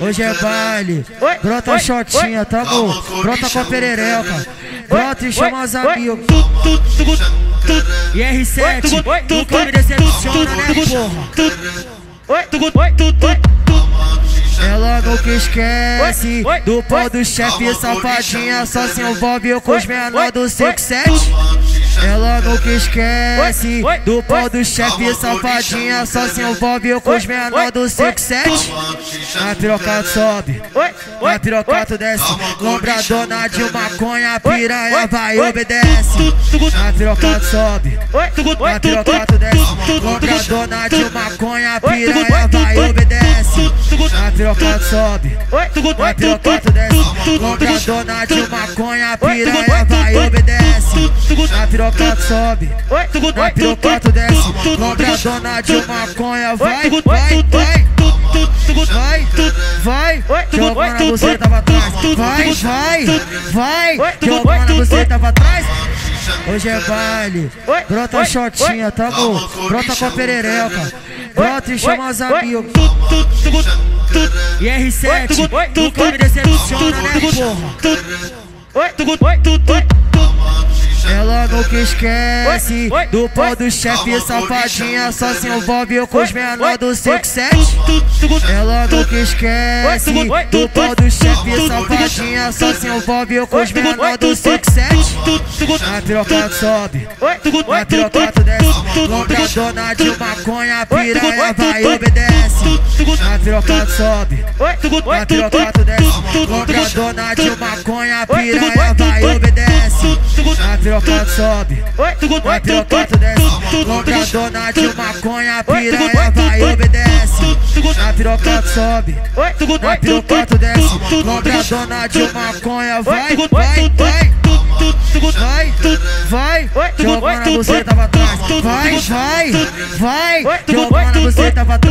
Hoje é baile, brota shotinha, tá bom? Brota com a perereca, brota e chama os amigos. E R7, nunca me decepciona, né, porra? Ela nunca esquece do pau do chefe, safadinha só se envolve com os menores do 57. Ela nunca esquece do pau do chefe, safadinha só se envolve com os menores do 57. A pirocata sobe, a pirocata desce, lombradona de maconha, piranha vai obedece. A pirocata sobe, a pirocata desce, lombradona de maconha, piranha vai obedece. A pirocata sobe, a pirocata desce, lombradona de maconha, a piranha vai obedece. A pirocata sobe, na pirocata desce, lombradona de maconha, vai, vai, vai. Vai, vai, jogando você tava atrás. Vai, vai, vai, jogando você tava atrás. Hoje é baile, brota shotinha, tá bom? Brota com a perereca, brota e chama os amigos. E R7, nunca me decepciona, né, porra? Ela nunca esquece do pau do chefe, safadinha só se envolve com os menores do 57. Ela nunca esquece do pau do chefe, safadinha só se envolve com os menores do 57. A pirocata sobe, a pirocata desce, lombradona de maconha, piranha vai obedece. A pirocata sobe, a pirocata desce, lombradona de maconha, piranha vai obedece. A pirocata sobe, a pirocata desce, lombradona de maconha, piranha vai obedece. A pirocata sobe, a pirocata desce, lombradona de maconha, vai, vai, vai. Vai, vai, jogando você tava atrás. Vai, vai, vai, jogando você tava atrás.